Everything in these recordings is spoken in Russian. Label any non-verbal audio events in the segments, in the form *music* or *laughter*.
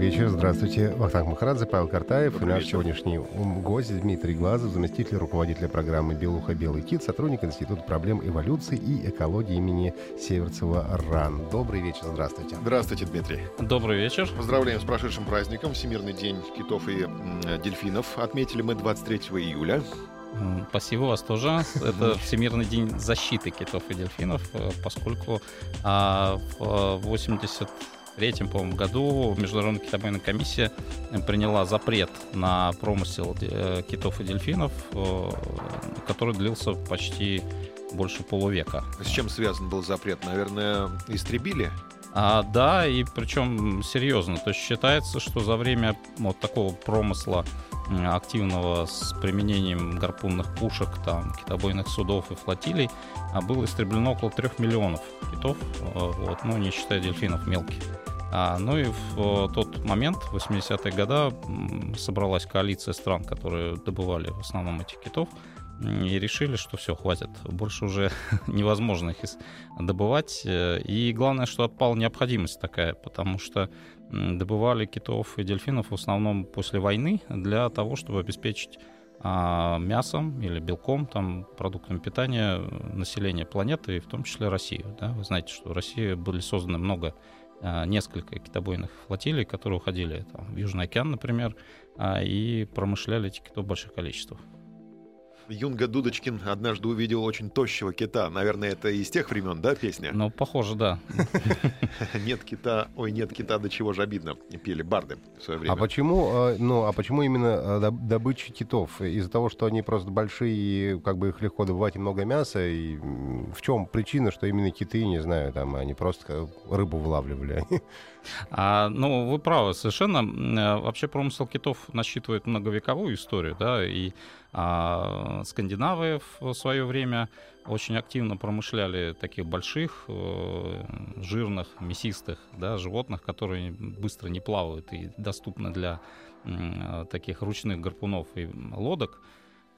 вечер. Здравствуйте. Вахтанг Махарадзе, Павел Картаев Добрый и наш вечер. сегодняшний гость Дмитрий Глазов, заместитель руководителя программы «Белуха. Белый кит», сотрудник Института проблем эволюции и экологии имени Северцева РАН. Добрый вечер. Здравствуйте. Здравствуйте, Дмитрий. Добрый вечер. Поздравляем с прошедшим праздником. Всемирный день китов и дельфинов. Отметили мы 23 июля. Спасибо вас тоже. Это Всемирный день защиты китов и дельфинов, э, поскольку а, в 80 третьем, по-моему, году Международная китобойная комиссия э, приняла запрет на промысел э, китов и дельфинов, э, который длился почти больше полувека. А с чем связан был запрет? Наверное, истребили? А, да, и причем серьезно. То есть считается, что за время вот такого промысла активного с применением гарпунных пушек, там, китобойных судов и флотилий, а, было истреблено около трех миллионов китов, э, вот, ну, не считая дельфинов мелких. А, ну и в э, тот момент, в 80-е годы, собралась коалиция стран, которые добывали в основном этих китов, и решили, что все, хватит, больше уже *laughs* невозможно их добывать. э, И главное, что отпала необходимость такая, потому что добывали китов и дельфинов в основном после войны для того, чтобы обеспечить а, мясом или белком, там, продуктами питания э, населения планеты, в том числе Россию. Да? Вы знаете, что в России были созданы много, а, несколько китобойных флотилий, которые уходили там, в Южный океан, например, а, и промышляли эти китов в больших количествах. Юнга Дудочкин однажды увидел очень тощего кита. Наверное, это из тех времен, да, песня? Ну, похоже, да. *laughs* Нет кита, ой, нет кита, до чего же обидно, пели барды в свое время. А почему, э, ну, а почему именно доб- добыча китов? Из-за того, что они просто большие, и как бы их легко добывать и много мяса? И в чем причина, что именно киты, не знаю, там, они просто рыбу вылавливали? *laughs* А, ну, вы правы, совершенно. Э, Вообще промысел китов насчитывает многовековую историю, да, и а, скандинавы в свое время очень активно промышляли таких больших, э, жирных, мясистых да, животных, которые быстро не плавают и доступны для э, таких ручных гарпунов и лодок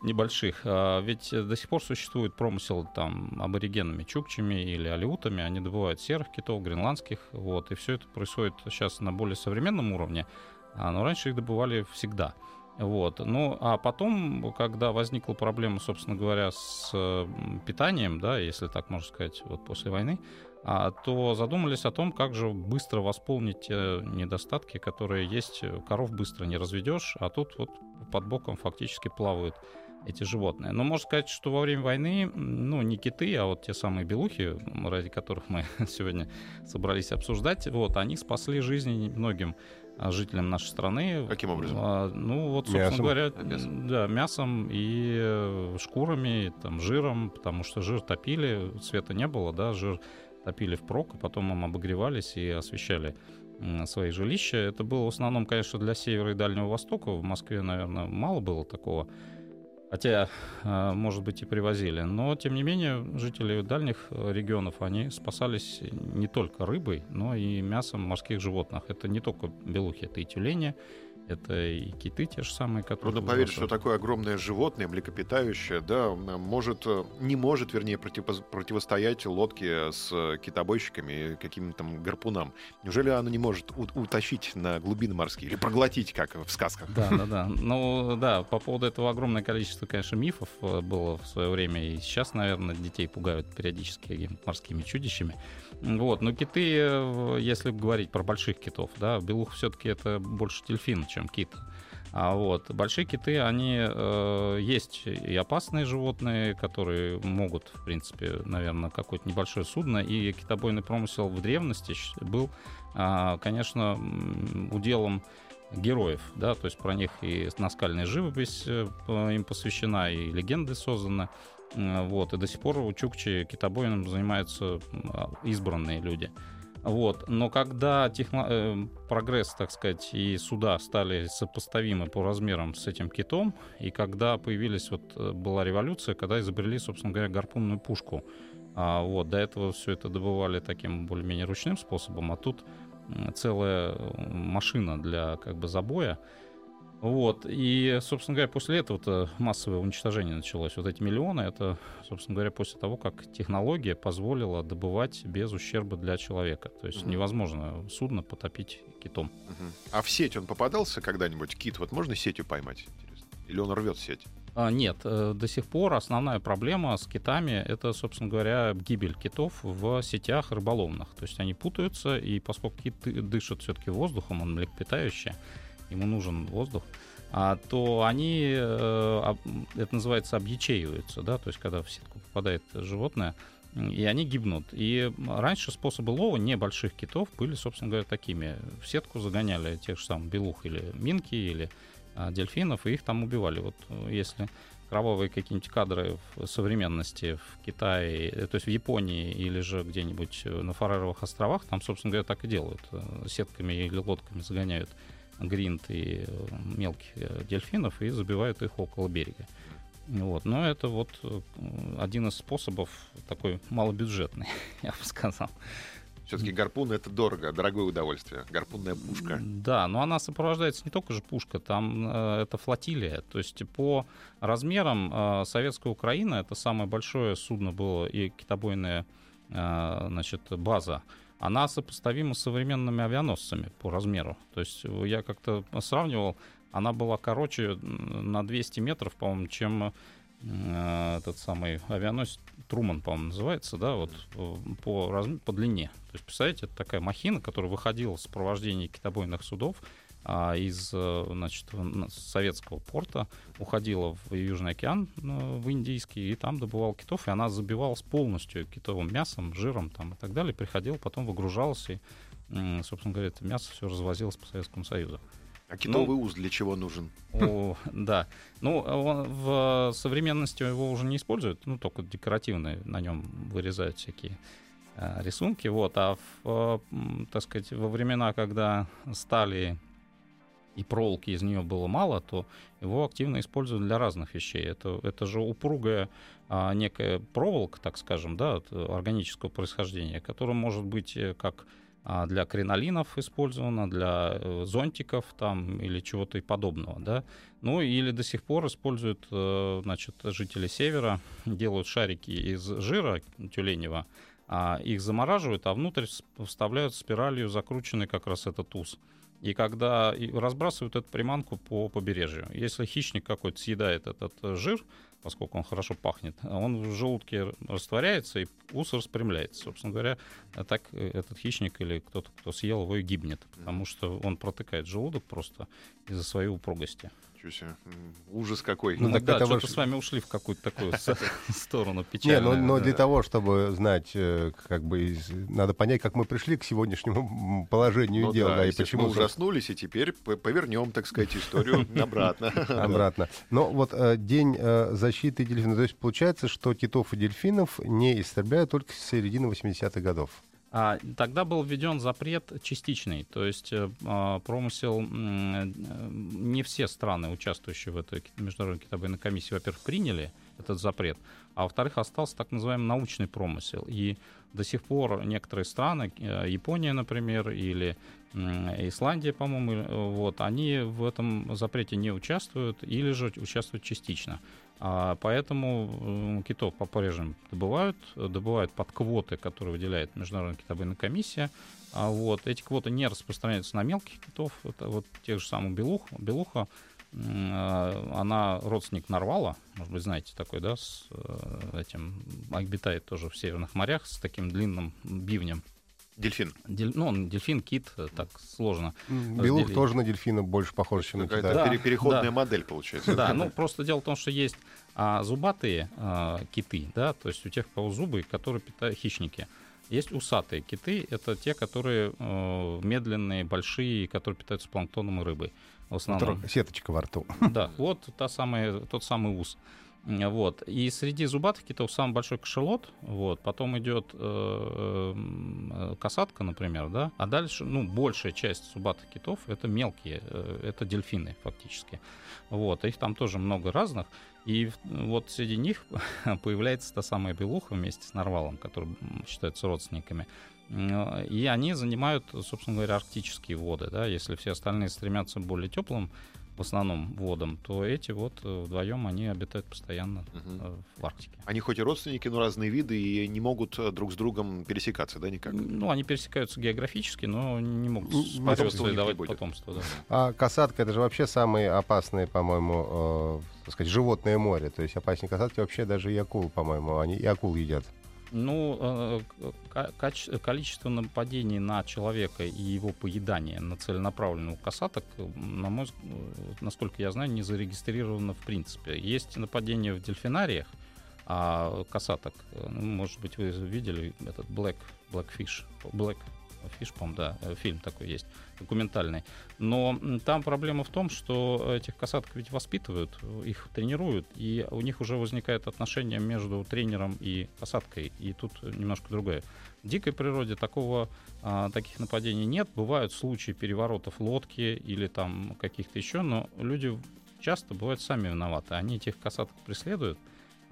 небольших. А Ведь до сих пор существует промысел там аборигенами, чукчами или алиутами. Они добывают серых китов, гренландских. Вот, и все это происходит сейчас на более современном уровне. А, Но раньше их добывали всегда. Вот. Ну, а потом, когда возникла проблема, собственно говоря, с э, питанием, да, если так можно сказать, вот после войны, а, то задумались о том, как же быстро восполнить те недостатки, которые есть. Коров быстро не разведешь, а тут вот под боком фактически плавают эти животные. Но можно сказать, что во время войны, ну, не киты, а вот те самые белухи, ради которых мы *laughs* сегодня собрались обсуждать, вот, они спасли жизни многим а, жителям нашей страны. Каким образом? А, Ну, вот, собственно Мясом? говоря, Мясом. да, мясом и э, шкурами, и, там, жиром, потому что жир топили, света не было, да, жир топили впрок, а потом им обогревались и освещали свои жилища. Это было в основном, конечно, для севера и Дальнего Востока. В Москве, наверное, мало было такого. Хотя, э, может быть, и привозили. Но, тем не менее, жители дальних э, регионов, они спасались не только рыбой, но и мясом морских животных. Это не только белухи, это и тюлени, это и киты те же самые, которые... Трудно поверить, что такое огромное животное, млекопитающее, да, может, э, не может, вернее, противопо- противостоять лодке с китобойщиками и каким-то там гарпунам. Неужели оно не может у- утащить на глубины морские или проглотить, как в сказках? Да, да, да. Ну, да, по поводу этого огромное количество, конечно, мифов э, было в свое время. И сейчас, наверное, детей пугают периодически морскими чудищами. Вот. Но киты, э, если говорить про больших китов, да, белух все-таки это больше дельфин, чем кит. А вот большие киты, они э, есть и опасные животные, которые могут, в принципе, наверное, какое-то небольшое судно. И китобойный промысел в древности был, а, конечно, уделом героев, да, то есть про них и наскальная живопись э, им посвящена, и легенды созданы. Вот, и до сих пор у Чукчи китобоином занимаются избранные люди. Вот. Но когда техно- э, прогресс, так сказать, и суда стали сопоставимы по размерам с этим китом, и когда появились, вот э, была революция, когда изобрели, собственно говоря, гарпунную пушку, А, вот, до этого все это добывали таким более-менее ручным способом, а тут целая машина для как бы забоя. Вот. И, собственно говоря, после этого массовое уничтожение началось. Вот эти миллионы, это, собственно говоря, после того, как технология позволила добывать без ущерба для человека. То есть угу. невозможно судно потопить китом. Угу. А в сеть он попадался когда-нибудь? Кит вот можно сетью поймать? Интересно? Или он рвет сеть? А, нет, э, до сих пор основная проблема с китами это, собственно говоря, гибель китов в сетях рыболовных. То есть они путаются, и поскольку кит дышит все-таки воздухом, он млекопитающий, ему нужен воздух, а, то они, э, это называется, объячеиваются, да, то есть когда в сетку попадает животное, и они гибнут. И раньше способы лова небольших китов были, собственно говоря, такими. В сетку загоняли тех же самых белух или минки, или а, дельфинов, и их там убивали. Вот э, если кровавые какие-нибудь кадры в современности в Китае, э, то есть в Японии или же где-нибудь на Фареровых островах, там, собственно говоря, так и делают. Сетками или лодками загоняют гринт и э, мелких э, дельфинов и забивают их около берега. Вот. Но это вот э, один из способов такой малобюджетный, *laughs* я бы сказал. Все-таки гарпун это дорого, дорогое удовольствие. Гарпунная пушка. Да, но она сопровождается не только же пушка, там э, это флотилия. То есть по размерам э, советская Украина это самое большое судно было и китобойная э, значит, база она сопоставима с современными авианосцами по размеру. То есть э, я как-то сравнивал, она была короче на 200 метров, по-моему, чем э, этот самый авианосец Труман, по-моему, называется, да, вот э, по, разм... по длине. То есть, представляете, это такая махина, которая выходила в сопровождении китобойных судов, из э, значит, советского порта уходила в Южный океан, э, в Индийский, и там добывала китов, и она забивалась полностью китовым мясом, жиром там, и так далее, приходила, потом выгружалась, и, собственно говоря, это мясо все развозилось по Советскому Союзу. А китовый ну, уз для чего нужен? О, *laughs* да. Ну, он, в современности его уже не используют, ну, только декоративные, на нем вырезают всякие э, рисунки. Вот. А в, так сказать, во времена, когда стали и проволоки из нее было мало, то его активно используют для разных вещей. Это, это же упругая а, некая проволока, так скажем, да, органического происхождения, которая может быть э, как а, для кринолинов использована, для э, зонтиков там или чего-то и подобного, да. Ну или до сих пор используют, э, значит, жители севера, делают шарики из жира тюленева, а их замораживают, а внутрь вставляют спиралью закрученный как раз этот уз. И когда разбрасывают эту приманку по побережью. Если хищник какой-то съедает этот э, жир, поскольку он хорошо пахнет, он в желудке растворяется, и ус распрямляется. Собственно говоря, так э, этот хищник или кто-то, кто съел его, и гибнет, потому что он протыкает желудок просто из-за своей упругости. Ничего себе. Ужас какой. Ну, ну да, что-то ваш... с вами ушли в какую-то такую *laughs* сторону печальную. Не, но, для того, чтобы знать, э, как бы, надо понять, как мы пришли к сегодняшнему положению ну, дел. Да, да, и почему мы ужаснулись, и теперь повернем, так сказать, историю *laughs* обратно. Обратно. Но вот э, день э, защиты дельфинов. То есть получается, что китов и дельфинов не истребляют только с середины 80-х годов. А, тогда был введен запрет частичный, то есть э, а, промысел не все страны, участвующие в этой международной китобойной комиссии, во-первых, приняли этот запрет, а во-вторых, остался так называемый научный промысел. И до сих пор некоторые страны, э, Япония, например, или Исландия, по-моему, э, вот, они в этом запрете не участвуют или же участвуют частично. А поэтому китов по-прежнему добывают, добывают под квоты, которые выделяет Международная китобойная комиссия. А вот эти квоты не распространяются на мелких китов. Это вот тех же самых белух, белуха. А, она родственник нарвала, может быть, знаете такой, да, с э, этим обитает тоже в северных морях с таким длинным бивнем. Дельфин. Дель, ну, он дельфин, кит, э, так сложно. Белух разделить. тоже на дельфина больше похож, чем на кита. Да, переходная да. модель получается. Да, *laughs* ну просто дело в том, что есть а, зубатые а, киты, да, то есть у тех, у кого зубы, которые питают хищники. Есть усатые киты, это те, которые э, медленные, большие, которые питаются планктоном и рыбой. В основном. Сеточка во рту. Да, вот та самая, тот самый ус. Вот. И среди зубатых китов самый большой кашелот, вот. потом идет э, э, касатка, например, да, а дальше, ну, большая часть зубатых китов это мелкие, э, это дельфины фактически. Вот. Их там тоже много разных. И вот среди них *laughs* появляется та самая белуха вместе с нарвалом, которые считаются родственниками. И они занимают, собственно говоря, арктические воды. Да? Если все остальные стремятся к более теплым в основном водам, то эти вот э, вдвоем они обитают постоянно угу. в Арктике. Они хоть и родственники, но разные виды и не могут э, друг с другом пересекаться, да, никак? Ну, они пересекаются географически, но не могут потомство давать потомство. Да. А касатка это же вообще самые опасные, по-моему, э, так сказать, животное море. То есть опаснее касатки вообще даже и акул, по-моему, они и акул едят. Ну, э, количество нападений на человека и его поедание на целенаправленную касаток, на мой, насколько я знаю, не зарегистрировано в принципе. Есть нападения в дельфинариях, а касаток, ну, может быть, вы видели этот Black, Blackfish, Black Fish, по да, э, фильм такой есть, документальный. Но там проблема в том, что этих касаток ведь воспитывают, их тренируют, и у них уже возникает отношение между тренером и касаткой, и тут немножко другое. В дикой природе такого, а, таких нападений нет. Бывают случаи переворотов лодки или там каких-то еще, но люди часто бывают сами виноваты. Они этих касаток преследуют,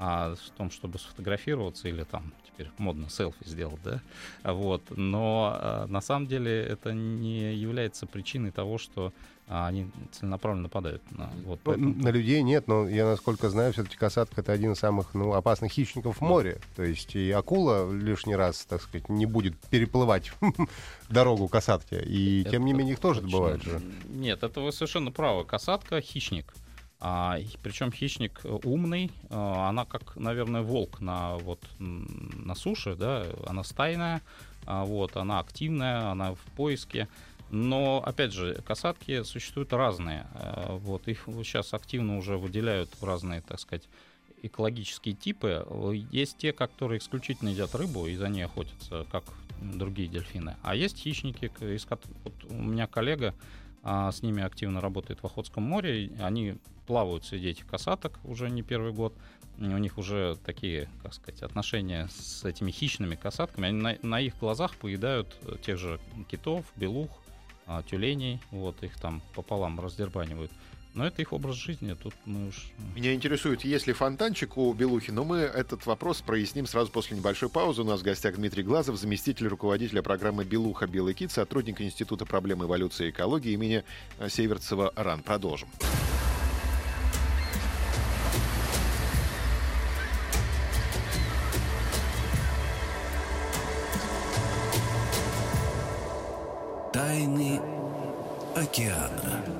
а в том, чтобы сфотографироваться или там теперь модно селфи сделать, да, вот, но а, на самом деле это не является причиной того, что а, они целенаправленно нападают. На, вот, ну, поэтому... на людей нет, но я, насколько знаю, все-таки касатка это один из самых ну, опасных хищников в море. То есть и акула лишний раз, так сказать, не будет переплывать *laughs* дорогу касатки. И тем не менее их тоже бывает же. Нет, это вы совершенно правы. Касатка хищник. А, причем хищник э, умный, а, она как, наверное, волк на, вот, на суше, да, она стайная, а, вот, она активная, она в поиске. Но, опять же, касатки существуют разные. А, вот, их сейчас активно уже выделяют в разные, так сказать, экологические типы. Есть те, которые исключительно едят рыбу и за ней охотятся, как другие дельфины. А есть хищники, из, вот у меня коллега, а с ними активно работает в Охотском море. Они плавают среди этих касаток уже не первый год. У них уже такие, как сказать, отношения с этими хищными касатками. Они на, на их глазах поедают тех же китов, белух, а, тюленей. Вот их там пополам раздербанивают. Но это их образ жизни, тут мы уж... Меня интересует, есть ли фонтанчик у Белухи, но мы этот вопрос проясним сразу после небольшой паузы. У нас в гостях Дмитрий Глазов, заместитель руководителя программы «Белуха. Белый кит», сотрудник Института проблем эволюции и экологии имени Северцева РАН. Продолжим. Тайны океана.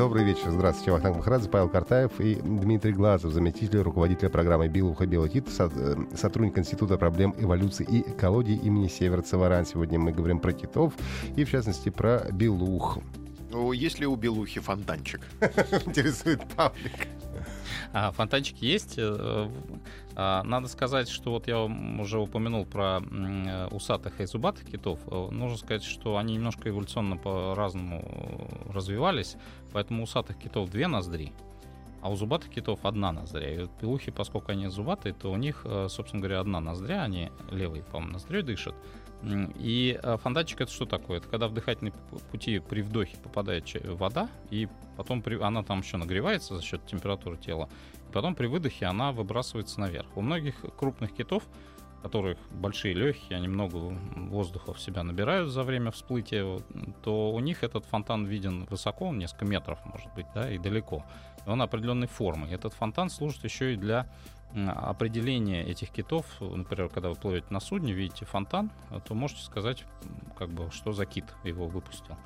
Добрый вечер. Здравствуйте. Вахтанг Махарадзе, Павел Картаев и Дмитрий Глазов, заместитель руководителя программы «Белуха Белокит», э, сотрудник Института проблем эволюции и экологии имени Северцева Сегодня мы говорим про китов и, в частности, про белух. Ну, есть ли у белухи фонтанчик? *laughs* Интересует Павлик. А, фонтанчик есть. Э, а, надо сказать, что вот я уже упомянул про усатых и зубатых китов. Э, нужно сказать, что они немножко эволюционно по-разному развивались. Поэтому у усатых китов две ноздри, а у зубатых китов одна ноздря. И вот пилухи, поскольку они зубатые, то у них, э, собственно говоря, одна ноздря, они левой, по-моему, ноздрёй дышат. И э, фонтанчик это что такое? Это когда в дыхательной пути при вдохе попадает вода, и потом при... она там еще нагревается за счет температуры тела, и потом при выдохе она выбрасывается наверх. У многих крупных китов, которых большие легкие, они много воздуха в себя набирают за время всплытия, то у них этот фонтан виден высоко, несколько метров, может быть, да, и далеко. Он определенной формы. Этот фонтан служит еще и для определение этих китов, например, когда вы плывете на судне, видите фонтан, то можете сказать, как бы, что за кит его выпустил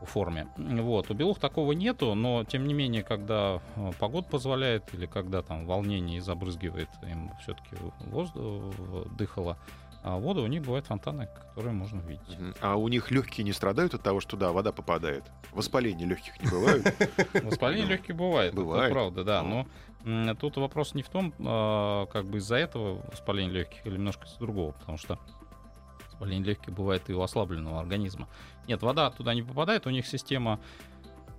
в форме. Вот. У белух такого нету, но тем не менее, когда э, погода позволяет или когда там волнение забрызгивает им все-таки воздух, дыхало, а воду, у них бывают фонтаны, которые можно видеть. А у них легкие не страдают от того, что да, вода попадает? Воспаление легких не бывает? *laughs* Воспаление легких бывает, бывает. правда, да. Но тут вопрос не в том, а, как бы из-за этого воспаления легких или немножко из-за другого, потому что воспаление легких бывает и у ослабленного организма. Нет, вода туда не попадает, у них система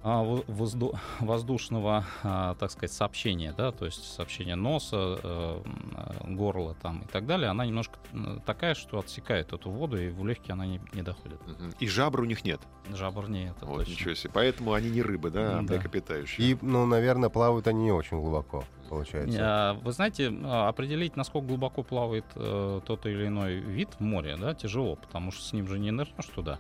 воздушного, а, так сказать, сообщения, да, то есть сообщение носа, э, горла там и так далее, она немножко такая, что отсекает эту воду, и в легкие она не, не доходит. И жабр у них нет. Жабр нет. Вот, точно. ничего себе. Поэтому они не рыбы, да, а млекопитающие. И, ну, наверное, плавают они не очень глубоко, получается. Вы знаете, определить, насколько глубоко плавает э, тот или иной вид в море, да, тяжело, потому что с ним же не нырнешь туда.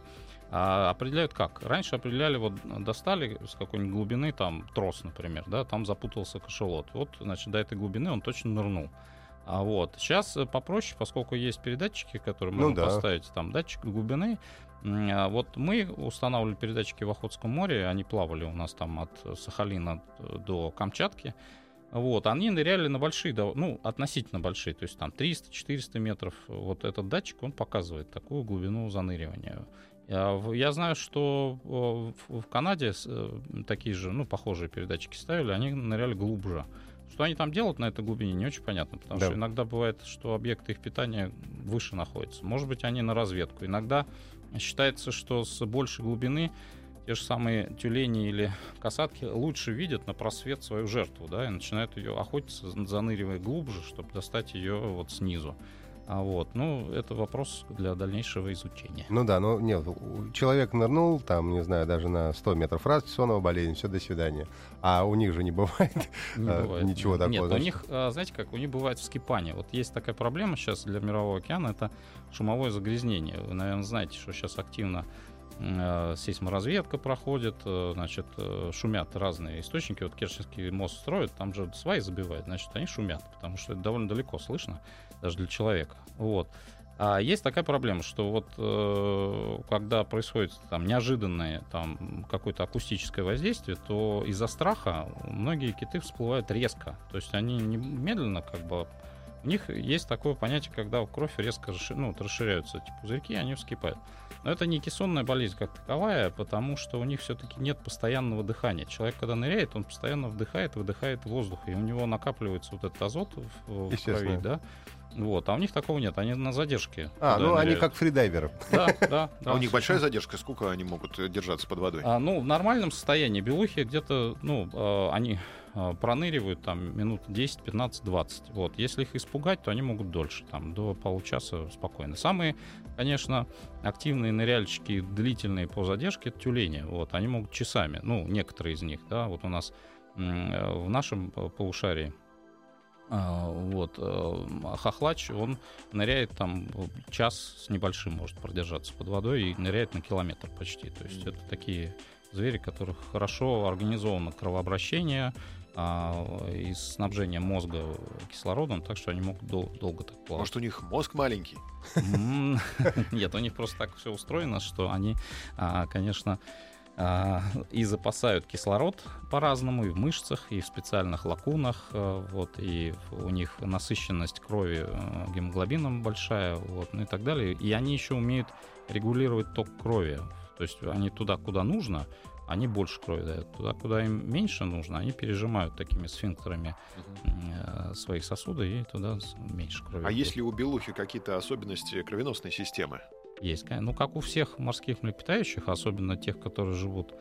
А определяют как? Раньше определяли, вот достали с какой-нибудь глубины, там трос, например, да, там запутался кошелот. Вот, значит, до этой глубины он точно нырнул. А вот сейчас э, попроще, поскольку есть передатчики, которые ну можно да. поставить, там датчик глубины. А вот мы устанавливали передатчики в Охотском море, они плавали у нас там от Сахалина до Камчатки. Вот, они ныряли на большие, ну, относительно большие, то есть там 300-400 метров. Вот этот датчик, он показывает такую глубину заныривания. Я знаю, что в Канаде э, такие же, ну, похожие передатчики ставили, они ныряли глубже. Что они там делают на этой глубине, не очень понятно, потому да. что иногда бывает, что объекты их питания выше находятся. Может быть, они на разведку. Иногда считается, что с большей глубины те же самые тюлени или касатки лучше видят на просвет свою жертву, да, и начинают ее охотиться, заныривая глубже, чтобы достать ее вот снизу. А вот, ну, это вопрос для дальнейшего изучения. Ну да, ну нет, человек нырнул, там, не знаю, даже на 100 метров раз, сонного болезнь, все, до свидания. А у них же не *laughs* бывает, не а, бывает. ничего такого. Нет, значит... у них, а, знаете как, у них бывает вскипание. Вот есть такая проблема сейчас для Мирового океана, это шумовое загрязнение. Вы, наверное, знаете, что сейчас активно Э, сейсморазведка проходит, э, значит, э, шумят разные источники. Вот Керченский мост строят, там же сваи забивают, значит, они шумят, потому что это довольно далеко слышно, даже для человека. Вот. А есть такая проблема, что вот э, когда происходит там неожиданное там какое-то акустическое воздействие, то из-за страха многие киты всплывают резко. То есть они не медленно как бы у них есть такое понятие, когда кровь резко ну, расширяются эти пузырьки, они вскипают. Но это не кессонная болезнь как таковая, потому что у них все-таки нет постоянного дыхания. Человек, когда ныряет, он постоянно вдыхает, выдыхает воздух, и у него накапливается вот этот азот в, в крови, да. Вот, а у них такого нет, они на задержке. А, ну ныряют. они как фридайверы. Да, *laughs* да. А у них большая задержка, сколько они могут держаться под водой? А, ну, в нормальном состоянии белухи где-то, ну, а, они а, проныривают там минут 10, 15, 20. Вот. Если их испугать, то они могут дольше, там, до получаса спокойно. Самые, конечно, активные ныряльщики, длительные по задержке, это тюлени. Вот. Они могут часами, ну, некоторые из них, да, вот у нас в нашем полушарии вот. Э, хохлач, он ныряет там час с небольшим может продержаться под водой и ныряет на километр почти. То есть это такие звери, которых хорошо организовано кровообращение, а, и снабжение мозга кислородом, так что они могут дол- долго так плавать. Может, у них мозг маленький? *laughs* Нет, у них просто так все устроено, что они, а, конечно, а, и запасают кислород по-разному и в мышцах, и в специальных лакунах, вот, и у них насыщенность крови гемоглобином большая, вот, ну и так далее. И они еще умеют регулировать ток крови. То есть они туда, куда нужно, они больше крови дают. Туда, куда им меньше нужно, они пережимают такими сфинктерами угу. своих сосудов, и туда меньше крови. А есть ли у белухи какие-то особенности кровеносной системы? Есть, ну как у всех морских млекопитающих, особенно тех, которые живут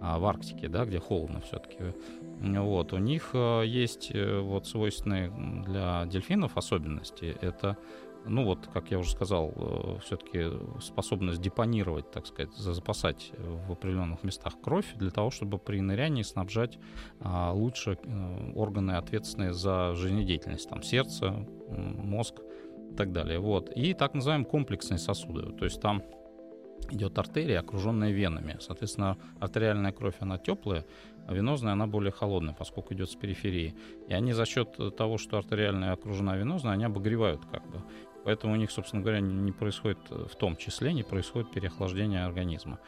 а, в Арктике, да, где холодно все-таки. Вот, у них а, есть э, вот свойственные для дельфинов особенности. Это ну вот, как я уже сказал, э, все-таки способность депонировать, так сказать, запасать в определенных местах кровь для того, чтобы при нырянии снабжать а, лучше э, органы, ответственные за жизнедеятельность, там сердце, мозг и так далее. Вот. И так называемые комплексные сосуды, то есть там идет артерия, окруженная венами. Соответственно, артериальная кровь, она теплая, а венозная, она более холодная, поскольку идет с периферии. И они за счет того, что артериальная окружена венозной, они обогревают как бы. Поэтому у них, собственно говоря, не происходит, в том числе, не происходит переохлаждение организма.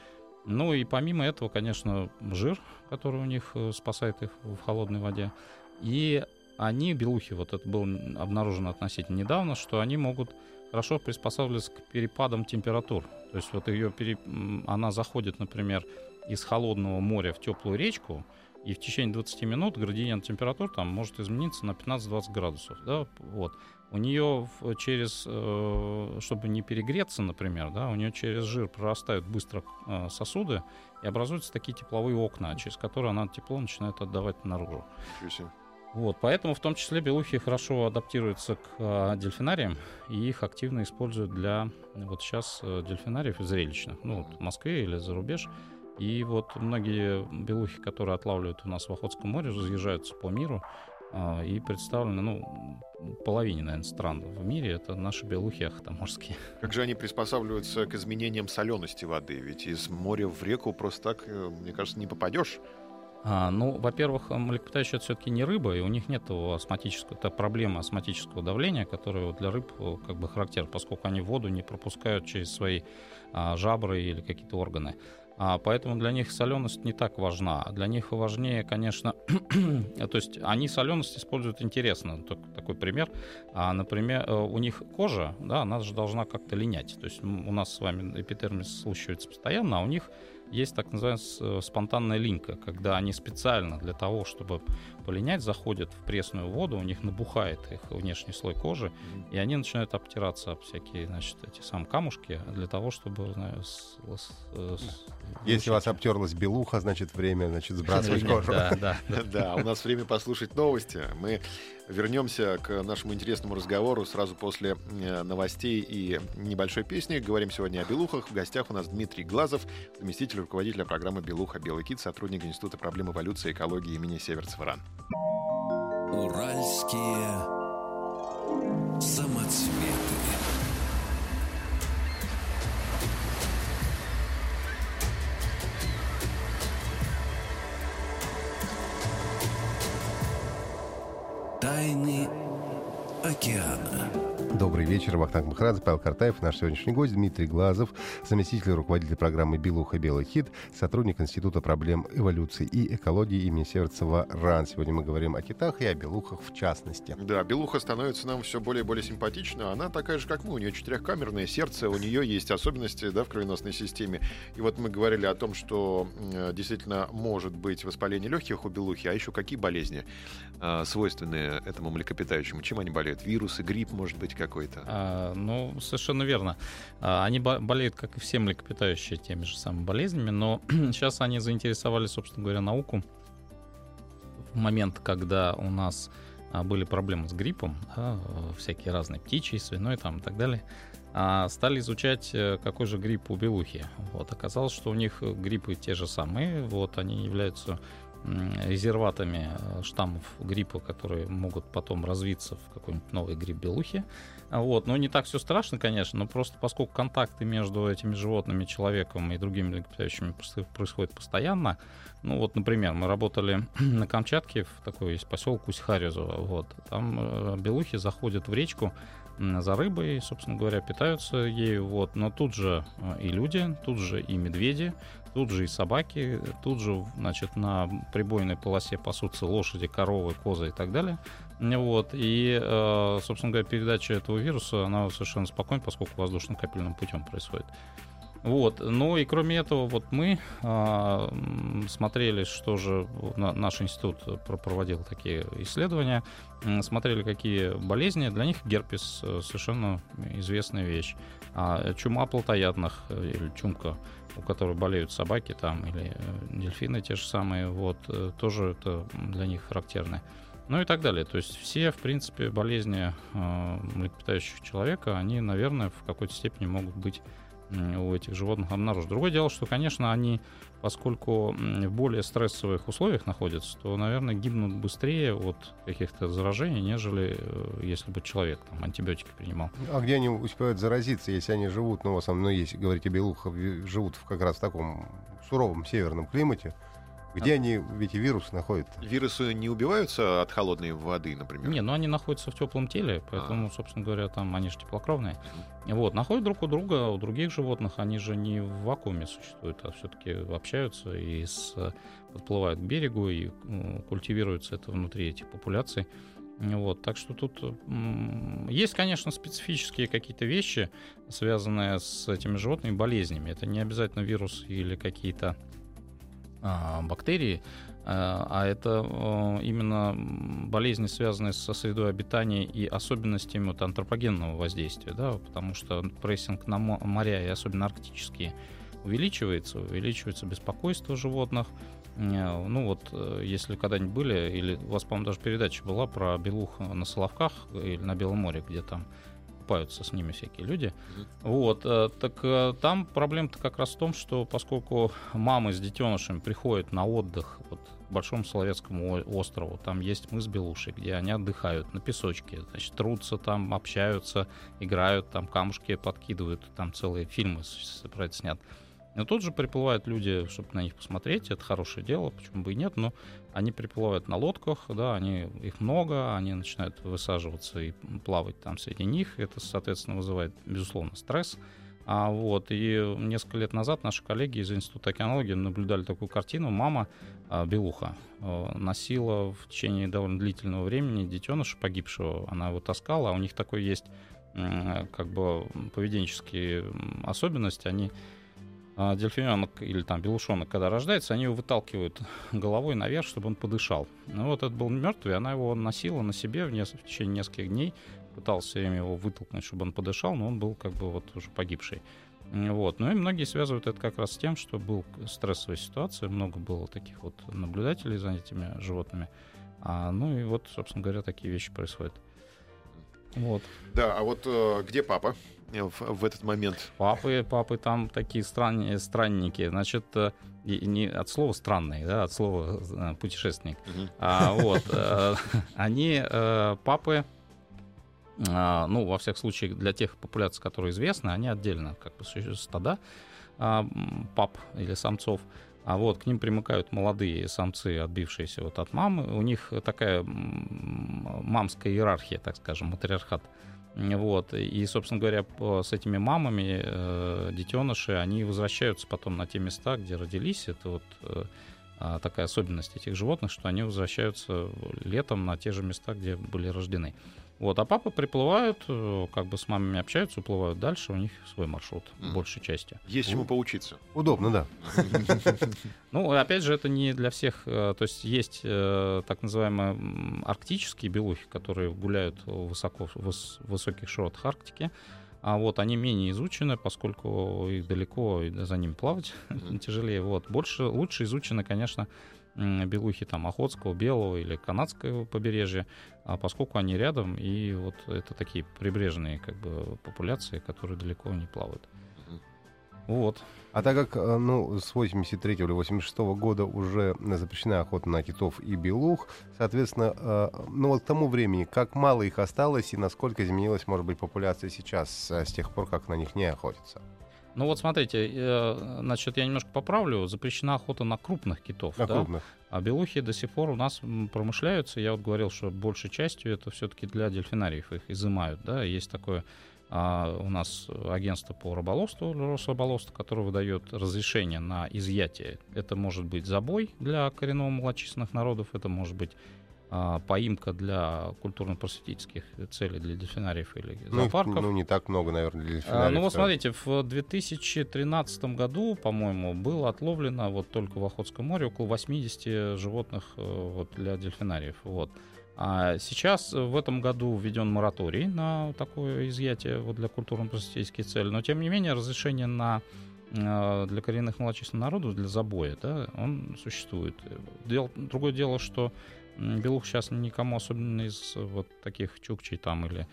Ну и помимо этого, конечно, жир, который у них э, спасает их в холодной воде. И они, белухи, вот это было обнаружено относительно недавно, что они могут хорошо приспосабливаться к перепадам температур. То есть вот ее пере... она заходит, например, из холодного моря в теплую речку, и в течение 20 минут градиент температур там может измениться на 15-20 градусов. Да? Вот. у нее через, э, чтобы не перегреться, например, да, у нее через жир прорастают быстро э, сосуды и образуются такие тепловые окна, через которые она тепло начинает отдавать наружу. Вот, поэтому в том числе белухи хорошо адаптируются к э, дельфинариям, и их активно используют для вот сейчас дельфинариев зрелищных, ну, вот в Москве или за рубеж. И вот многие белухи, которые отлавливают у нас в Охотском море, разъезжаются по миру, а, и представлены, ну, половине, наверное, стран в мире это наши белухи ахтаморские. Как же они приспосабливаются к изменениям солености воды? Ведь из моря в реку просто так, э, мне кажется, не попадешь. А, ну, во-первых, млекопитающие это все-таки не рыба, и у них нет астматического, это проблема астматического давления, которая вот для рыб э, как бы характерна, поскольку они воду не пропускают через свои а, жабры или какие-то органы. А, поэтому для них соленость не так важна. Для них важнее, конечно, *clears throat* то есть они соленость используют интересно. Такой пример. А, например, э, у них кожа, да, она же должна как-то линять. То есть у нас с вами эпидермис случается постоянно, а у них есть так называемая э, спонтанная линька, когда они специально для того, чтобы полинять, заходят в пресную воду, у них набухает их внешний слой кожи, и они начинают обтираться об всякие, значит, эти сам камушки для того, чтобы, знаю, с, с, с, Если у вас обтерлась белуха, значит, время, значит, сбрасывать кожу. Да, *laughs* да. Да, у нас время послушать новости. Мы вернемся к нашему интересному разговору сразу после э, новостей и небольшой песни. Говорим сегодня о белухах. В гостях у нас Дмитрий Глазов, заместитель руководителя программы «Белуха. Белый кит», сотрудник Института проблем эволюции и экологии имени Северцева Уральские самоцветы. Тайны океана. Добрый вечер. Вахтанг Махарадзе, Павел Картаев. Наш сегодняшний гость Дмитрий Глазов, заместитель руководителя программы «Белуха. Белый хит», сотрудник Института проблем эволюции и экологии имени Северцева РАН. Сегодня мы говорим о китах и о белухах в частности. Да, белуха становится нам все более и более симпатична. Она такая же, как мы. У нее четырехкамерное сердце, у нее есть особенности да, в кровеносной системе. И вот мы говорили о том, что э, действительно может быть воспаление легких у белухи, а еще какие болезни э, свойственны этому млекопитающему? Чем они болеют? Вирусы, грипп, может быть, какой-то. А, ну, совершенно верно. А, они болеют, как и все млекопитающие, теми же самыми болезнями, но *clears throat* сейчас они заинтересовали, собственно говоря, науку в момент, когда у нас а, были проблемы с гриппом, да, всякие разные птичьи, свиной там и так далее, а стали изучать, э, какой же грипп у белухи. Вот, оказалось, что у них гриппы те же самые, вот, они являются резерватами э, штаммов гриппа, которые могут потом развиться в какой-нибудь новый грипп белухи. Вот. Но не так все страшно, конечно, но просто поскольку контакты между этими животными, человеком и другими млекопитающими происходят постоянно, ну вот, например, мы работали *clears throat* на Камчатке, в такой есть поселок Усть-Харизово, вот, там э, белухи заходят в речку за рыбой, собственно говоря, питаются ею, вот, но тут же э, и люди, тут же и медведи, Тут же и собаки, тут же, значит, на прибойной полосе пасутся лошади, коровы, козы и так далее. Вот. И, э, собственно говоря, передача этого вируса, она совершенно спокойна, поскольку воздушно-капельным путем происходит. Вот. Ну и кроме этого, вот мы э, смотрели, что же на, наш институт проводил такие исследования, смотрели, какие болезни. Для них герпес э, совершенно известная вещь. А чума плотоядных или чумка у которых болеют собаки там или э, дельфины те же самые, вот, э, тоже это для них характерно. Ну и так далее. То есть все, в принципе, болезни э, млекопитающих человека, они, наверное, в какой-то степени могут быть у этих животных обнаружены. Другое дело, что, конечно, они, поскольку в более стрессовых условиях находятся, то, наверное, гибнут быстрее от каких-то заражений, нежели э, если бы человек там антибиотики принимал. А где они успевают заразиться, если они живут, ну, в основном, ну, если говорите, белуха, живут в как раз в таком суровом северном климате, где они, эти вирусы находят? Вирусы не убиваются от холодной воды, например? Не, но они находятся в теплом теле, поэтому, а. собственно говоря, там они же теплокровные. Mm-hmm. Вот, находят друг у друга, у других животных они же не в вакууме существуют, а все-таки общаются и с, подплывают к берегу и ну, культивируется это внутри этих популяций. Вот, так что тут есть, конечно, специфические какие-то вещи, связанные с этими животными болезнями. Это не обязательно вирус или какие-то а, бактерии, А это именно болезни, связанные со средой обитания и особенностями вот антропогенного воздействия, да, потому что прессинг на моря, и особенно арктические, увеличивается, увеличивается беспокойство животных. Ну вот, э, если когда-нибудь были, или у вас, по-моему, даже передача была про белух на Соловках или на Белом море, где там купаются с ними всякие люди. Mm-hmm. Вот, э, так э, там проблема-то как раз в том, что поскольку мамы с детенышами приходят на отдых вот, к Большому Соловецкому острову, там есть мыс Белуши, где они отдыхают на песочке, значит, трутся там, общаются, играют, там камушки подкидывают, там целые фильмы про это снят. Но тут же приплывают люди, чтобы на них посмотреть, это хорошее дело, почему бы и нет, но они приплывают на лодках, да, они, их много, они начинают высаживаться и плавать там среди них, это, соответственно, вызывает, безусловно, стресс. А вот, и несколько лет назад наши коллеги из Института океанологии наблюдали такую картину. Мама, а, белуха, а, носила в течение довольно длительного времени детеныша погибшего. Она его таскала, а у них такой есть как бы поведенческие особенности. Они дельфиненок или там белушонок, когда рождается, они его выталкивают головой наверх, чтобы он подышал. Ну вот это был мертвый, она его носила на себе в, нес- в течение нескольких дней, все время его вытолкнуть, чтобы он подышал, но он был как бы вот уже погибший. Вот. Ну и многие связывают это как раз с тем, что был стрессовая ситуация, много было таких вот наблюдателей за этими животными. А, ну и вот, собственно говоря, такие вещи происходят. Вот. Да, а вот э, где папа? В, в этот момент? Папы, папы там такие странные, странники. Значит, э, и, не от слова странный, да, от слова э, путешественник. Угу. А, вот, э, они, папы, ну, во всех случаях, для тех популяций, которые известны, они отдельно, как бы, стада пап или самцов. А вот к ним примыкают молодые самцы, отбившиеся вот от мамы. У них такая мамская иерархия, так скажем, матриархат. Вот. И, собственно говоря, с этими мамами э, детеныши, они возвращаются потом на те места, где родились. Это вот э, а, такая особенность этих животных, что они возвращаются летом на те же места, где были рождены. Вот, а папы приплывают, э, как бы с мамами общаются, уплывают дальше, у них свой маршрут, mm. большей части. Есть чему поучиться. Удобно, да. *laughs* Ну, опять же, это не для всех. Э, то есть есть э, так называемые арктические белухи, которые гуляют высоко, в высоких широтах Арктики. А вот они менее изучены, поскольку их далеко и за ним плавать *laughs* тяжелее. Вот. Больше, лучше изучены, конечно, белухи там Охотского, Белого или Канадского побережья, а поскольку они рядом, и вот это такие прибрежные как бы популяции, которые далеко не плавают. Вот. А так как э, ну, с 83 или 86 года уже запрещена охота на китов и белух, соответственно, э, ну вот к тому времени, как мало их осталось и насколько изменилась, может быть, популяция сейчас э, с тех пор, как на них не охотятся? Ну вот смотрите, э, значит, я немножко поправлю. Запрещена охота на крупных китов. На да? крупных. А белухи до сих пор у нас промышляются. Я вот говорил, что большей частью это все-таки для дельфинариев их изымают. Да? Есть такое а, у нас агентство по рыболовству, Росрыболовство, которое выдает разрешение на изъятие. Это может быть забой для коренного малочисленных народов, это может быть поимка для культурно-просветительских целей для дельфинариев или ну, зоопарков. Ну, ну, не так много, наверное, для дельфинариев. А, ну, вот смотрите, в 2013 году, по-моему, было отловлено вот только в Охотском море около 80 животных э, вот, для дельфинариев. Вот. А сейчас в этом году введен мораторий на такое изъятие вот, для культурно-просветительских целей. Но, тем не менее, разрешение на э, для коренных малочисленных народов, для забоя, да, он существует. Дел, другое дело, что Белух сейчас никому особенно из вот таких чукчей там или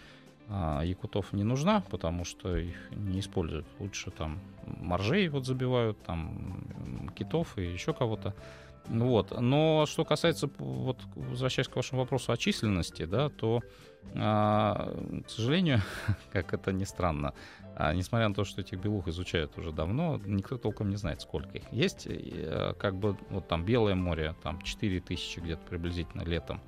а, якутов не нужна, потому что их не используют. Лучше там моржей вот забивают, там китов и еще кого-то. Вот. Но что касается, вот, возвращаясь к вашему вопросу о численности, да, то, а, к сожалению, *laughs* как это ни странно, а, несмотря на то, что этих белух изучают уже давно, никто толком не знает, сколько их. Есть э, как бы вот там Белое море, там 4 тысячи где-то приблизительно летом.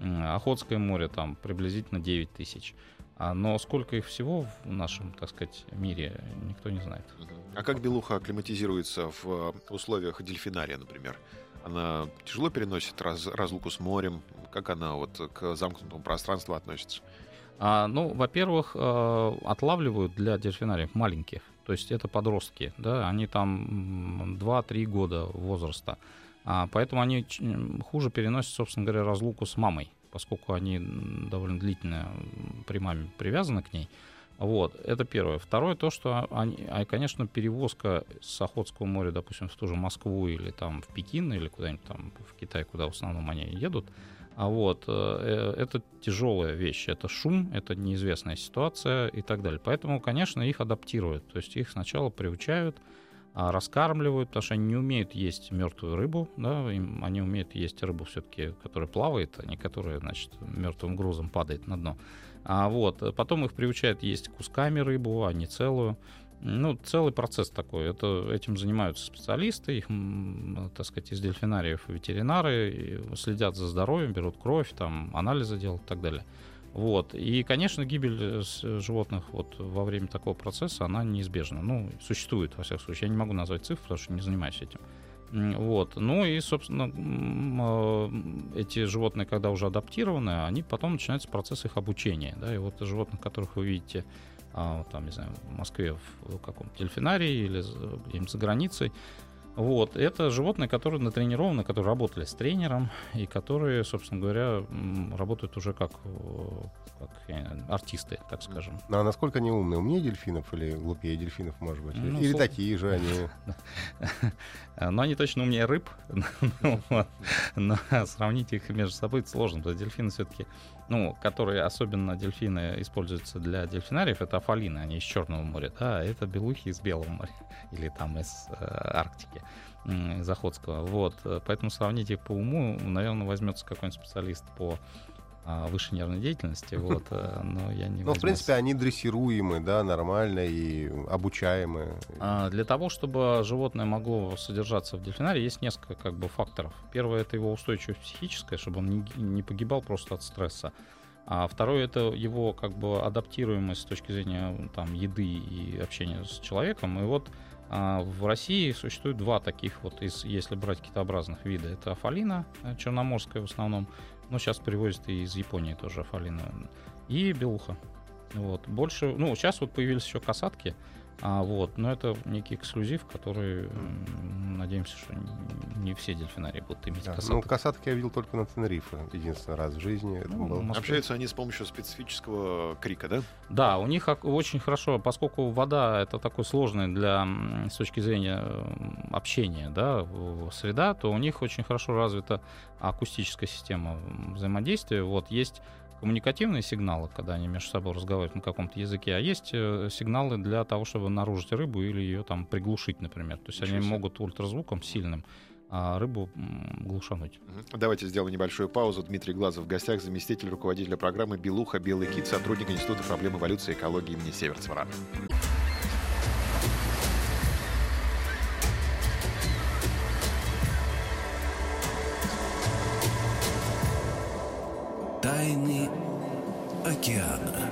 Охотское море там приблизительно 9 тысяч. А, но сколько их всего в нашем, так сказать, мире, никто не знает. А как белуха акклиматизируется в э, условиях дельфинария, например? Она тяжело переносит раз, разлуку с морем? Как она вот к замкнутому пространству относится? А, ну, во-первых, э, отлавливают для дельфинариев маленьких. То есть это подростки, да, они там 2-3 года возраста. А, поэтому они хуже переносят, собственно говоря, разлуку с мамой, поскольку они довольно длительно при маме привязаны к ней. Вот, это первое. Второе, то, что, они, а, конечно, перевозка с Охотского моря, допустим, в ту же Москву или там в Пекин, или куда-нибудь там в Китай, куда в основном они едут, а вот, э, э, это тяжелая вещь, это шум, это неизвестная ситуация и так далее. Поэтому, конечно, их адаптируют. То есть их сначала приучают, а, раскармливают, потому что они не умеют есть мертвую рыбу, да, им, они умеют есть рыбу все-таки, которая плавает, а не которая, значит, мертвым грузом падает на дно. А вот потом их приучают есть кусками рыбу, а не целую. Ну, целый процесс такой. Это, этим занимаются специалисты, их, так сказать, из дельфинариев ветеринары, следят за здоровьем, берут кровь, там, анализы делают и так далее. Вот. И, конечно, гибель э, животных вот во время такого процесса, она неизбежна. Ну, существует, во всяком случае. Я не могу назвать цифры, потому что не занимаюсь этим. Вот. Ну и, собственно, э, эти животные, когда уже адаптированы, они потом начинается процесс их обучения. Да? И вот животных, которых вы видите а, там, не знаю, в Москве в каком-то дельфинарии или где-нибудь за границей, вот. Это животные, которые натренированы, которые работали с тренером и которые, собственно говоря, работают уже как, как артисты, так скажем. Ну, а насколько они умные? Умнее дельфинов или глупее дельфинов, может быть? Ну, или слов... такие же они? *laughs* Но они точно умнее рыб. *laughs* Но сравнить их между собой сложно, потому что дельфины все-таки ну, которые особенно дельфины используются для дельфинариев, это афалины, они из Черного моря, да, а это белухи из Белого моря *laughs* или там из э, Арктики, из Охотского. Вот, поэтому сравнить их по уму, наверное, возьмется какой-нибудь специалист по высшей нервной деятельности, *laughs* вот, э, но я не Ну, в принципе, они дрессируемы, да, нормально и обучаемы. А, для того, чтобы животное могло содержаться в дельфинарии, есть несколько как бы факторов. Первое — это его устойчивость психическая, чтобы он не, погибал просто от стресса. А второе — это его как бы адаптируемость с точки зрения там, еды и общения с человеком. И вот а, в России существует два таких вот, если брать китообразных вида. Это афалина э, черноморская в основном, ну, сейчас привозят и из Японии тоже афалина. И белуха. Вот. Больше, ну, сейчас вот появились еще касатки, а, вот, но это некий эксклюзив, который, надеемся, что не все дельфинарии будут иметь да, касаток. Ну, касатки я видел только на Тенерифе, единственный раз в жизни. Ну, был. Общаются они с помощью специфического крика, да? Да, у них очень хорошо, поскольку вода это такой сложный для, с точки зрения общения, да, среда, то у них очень хорошо развита акустическая система взаимодействия. Вот есть коммуникативные сигналы, когда они между собой разговаривают на каком-то языке, а есть э, сигналы для того, чтобы наружить рыбу или ее там приглушить, например. То есть Ничего они себе. могут ультразвуком сильным а рыбу глушануть. Давайте сделаем небольшую паузу. Дмитрий Глазов в гостях, заместитель руководителя программы «Белуха. Белый кит», сотрудник Института проблем эволюции и экологии имени Северцвара. Тайны океана.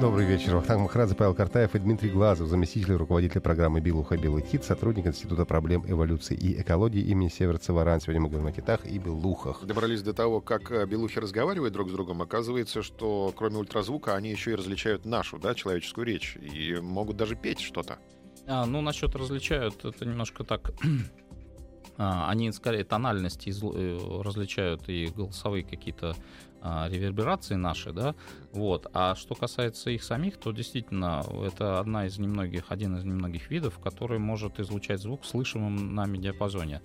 Добрый вечер. Вахтанг Махрадзе, Павел Картаев и Дмитрий Глазов, заместитель руководителя программы «Белуха. Белый кит», сотрудник Института проблем эволюции и экологии имени Северца-Варан. Сегодня мы говорим о китах и белухах. Добрались до того, как э, белухи разговаривают друг с другом. Оказывается, что кроме ультразвука они еще и различают нашу, да, человеческую речь. И могут даже петь что-то. А, ну, насчет различают, это немножко так *clears throat* а, они скорее тональности э, различают и голосовые какие-то реверберации наши, да, вот. А что касается их самих, то действительно это одна из немногих, один из немногих видов, который может излучать звук в слышимом нами диапазоне.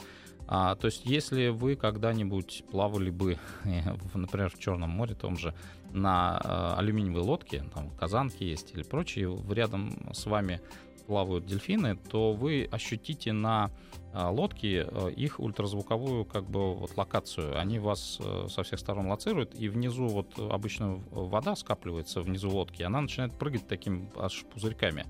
А, то есть, если вы когда-нибудь плавали бы, *laughs* например, в Черном море том же, на а, алюминиевой лодке, там казанки есть или прочие, рядом с вами плавают дельфины, то вы ощутите на а, лодке э, их ультразвуковую как бы вот локацию. Они вас э, со всех сторон лоцируют, и внизу вот обычно вода скапливается внизу лодки, она начинает прыгать таким аж пузырьками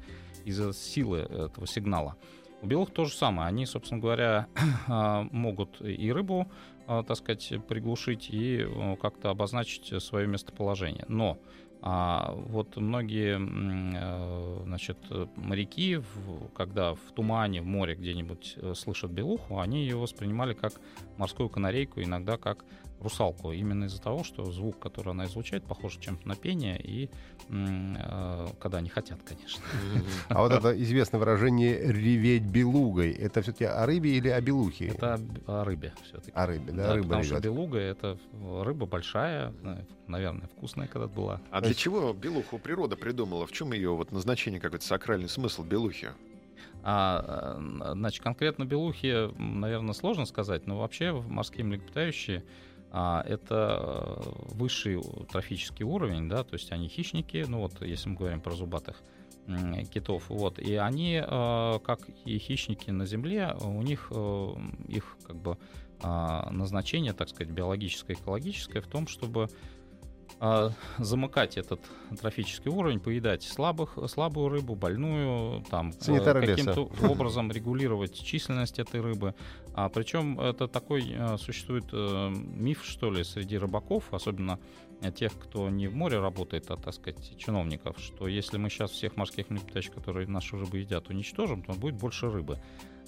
из-за силы этого сигнала. У белых то же самое. Они, собственно говоря, *clears throat* а, могут и рыбу, а, так сказать, приглушить и как-то обозначить свое местоположение. Но А вот многие э, значит, моряки, когда в тумане, в море где-нибудь э, слышат белуху, они ее воспринимали как морскую канарейку, иногда как русалку, именно из-за того, что звук, который она излучает, похож чем-то на пение, и э, когда они хотят, конечно. А вот это известное выражение «реветь белугой», это все-таки о рыбе или о белухе? Это о рыбе все-таки. О рыбе, да, да рыба Потому ревет. что белуга — это рыба большая, наверное, вкусная когда-то была. А для чего белуху природа придумала? В чем ее вот назначение, какой-то сакральный смысл белухи? А, значит, конкретно белухи, наверное, сложно сказать, но вообще морские млекопитающие а, это высший трофический уровень, да, то есть они хищники, ну вот если мы говорим про зубатых китов, вот, и они, а, как и хищники на Земле, у них э, их как бы а, назначение, так сказать, биологическое, экологическое в том, чтобы замыкать этот трофический уровень, поедать слабых, слабую рыбу, больную, там Санитары каким-то образом регулировать численность этой рыбы. А, причем это такой а, существует а, миф, что ли, среди рыбаков, особенно тех, кто не в море работает, а, так сказать, чиновников, что если мы сейчас всех морских млекопитающих, которые нашу рыбу едят, уничтожим, то будет больше рыбы.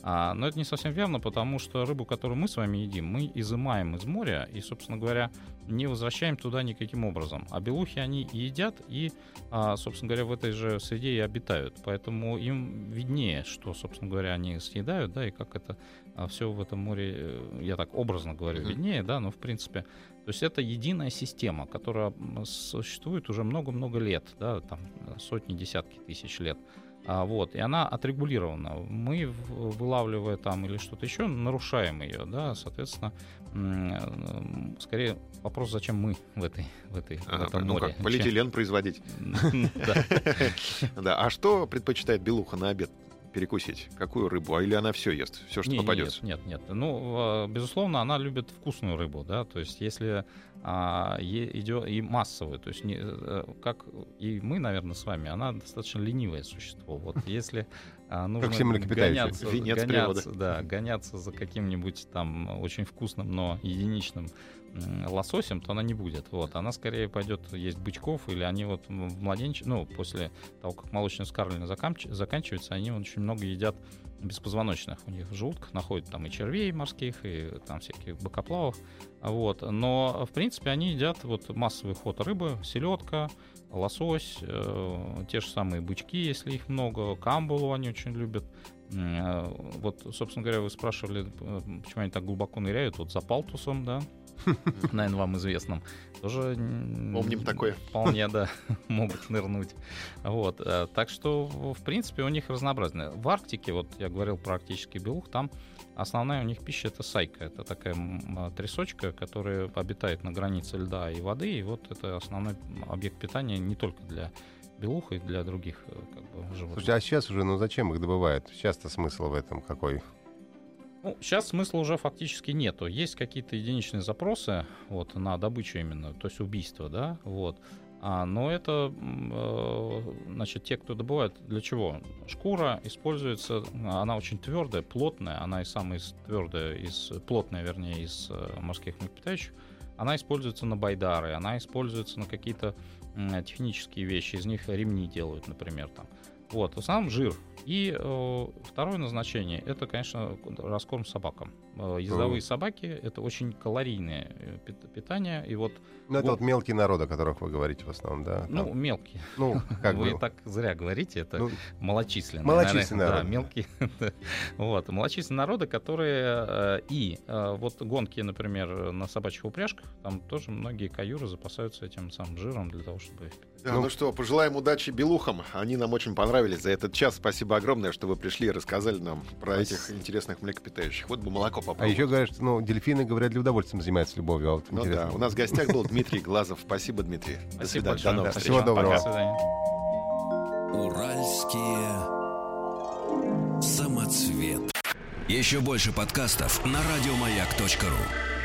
А, но это не совсем верно, потому что рыбу, которую мы с вами едим, мы изымаем из моря и, собственно говоря, не возвращаем туда никаким образом. А белухи они и едят и, а, собственно говоря, в этой же среде и обитают. Поэтому им виднее, что, собственно говоря, они съедают, да, и как это а, все в этом море, э, я так образно говорю, виднее, да, но в принципе, то есть это единая система, которая существует уже много-много лет, да, там сотни, десятки тысяч лет. А, вот, и она отрегулирована. Мы, вылавливая там или что-то еще, нарушаем ее, да, соответственно, скорее вопрос, зачем мы в этой, в этой ага, в этом ну море. Как, полиэтилен производить. *laughs* Да. А что предпочитает белуха на обед? перекусить? Какую рыбу? А или она все ест? Все, что не, попадется? Нет, нет, нет. Ну, а, безусловно, она любит вкусную рыбу, да. То есть, если а, идет и массовую, то есть, не, э, как и мы, наверное, с вами, она достаточно ленивое существо. Вот *laughs* если а, нужно гоняться, гоняться, да, гоняться за каким-нибудь там очень вкусным, но единичным лососем, то она не будет. Вот. Она скорее пойдет есть бычков, или они вот в младенче, ну, после того, как молочное вскармливание заканчивается, они очень много едят беспозвоночных. У них в желудках находят там и червей морских, и там всяких бокоплавов. Вот. Но, в принципе, они едят вот массовый ход рыбы, селедка, лосось, э, те же самые бычки, если их много, камбулу они очень любят. Э, вот, собственно говоря, вы спрашивали, почему они так глубоко ныряют, вот за палтусом, да, *laughs* наверное, вам известным, тоже... Помним такое. Вполне, да, *laughs* могут нырнуть. Вот. Э, так что, в принципе, у них разнообразное. В Арктике, вот я говорил про арктический белух, там основная у них пища это сайка. Это такая а, трясочка, которая обитает на границе льда и воды. И вот это основной объект питания не только для белух и для других э, как бы, животных. Слушайте, а сейчас уже, ну зачем их добывают? Сейчас-то смысл в этом какой? Ну, сейчас смысла уже фактически нету. Есть какие-то единичные запросы вот, на добычу именно, то есть убийство, да, вот. А, но это, э, значит, те, кто добывает, для чего? Шкура используется, она очень твердая, плотная, она и самая твердая, из, плотная, вернее, из э, морских млекопитающих. Она используется на байдары, она используется на какие-то э, технические вещи, из них ремни делают, например, там. Вот, в основном жир. И э, второе назначение это, конечно, раскорм собакам. Э, ездовые собаки это очень калорийное э, питание. И вот, ну, это вот, вот мелкие народы, о которых вы говорите в основном, да? Ну, там. мелкие. Ну, как Вы так зря говорите, это ну, малочисленные. Малочисленные наверное, Да, мелкие. *laughs* вот, малочисленные народы, которые э, и вот гонки, например, на собачьих упряжках, там тоже многие каюры запасаются этим самым жиром для того, чтобы да, ну, ну что, пожелаем удачи белухам. Они нам очень понравились за этот час. Спасибо огромное, что вы пришли и рассказали нам про этих интересных млекопитающих. Вот бы молоко попробовать. А еще говорят, что ну, дельфины, говорят, для удовольствия занимаются любовью. А вот ну да, у нас в гостях был Дмитрий Глазов. Спасибо, Дмитрий. Спасибо До свидания. большое. До новых Да, встреч. Всего доброго. До свидания. Уральские самоцветы. Еще больше подкастов на радиомаяк.ру.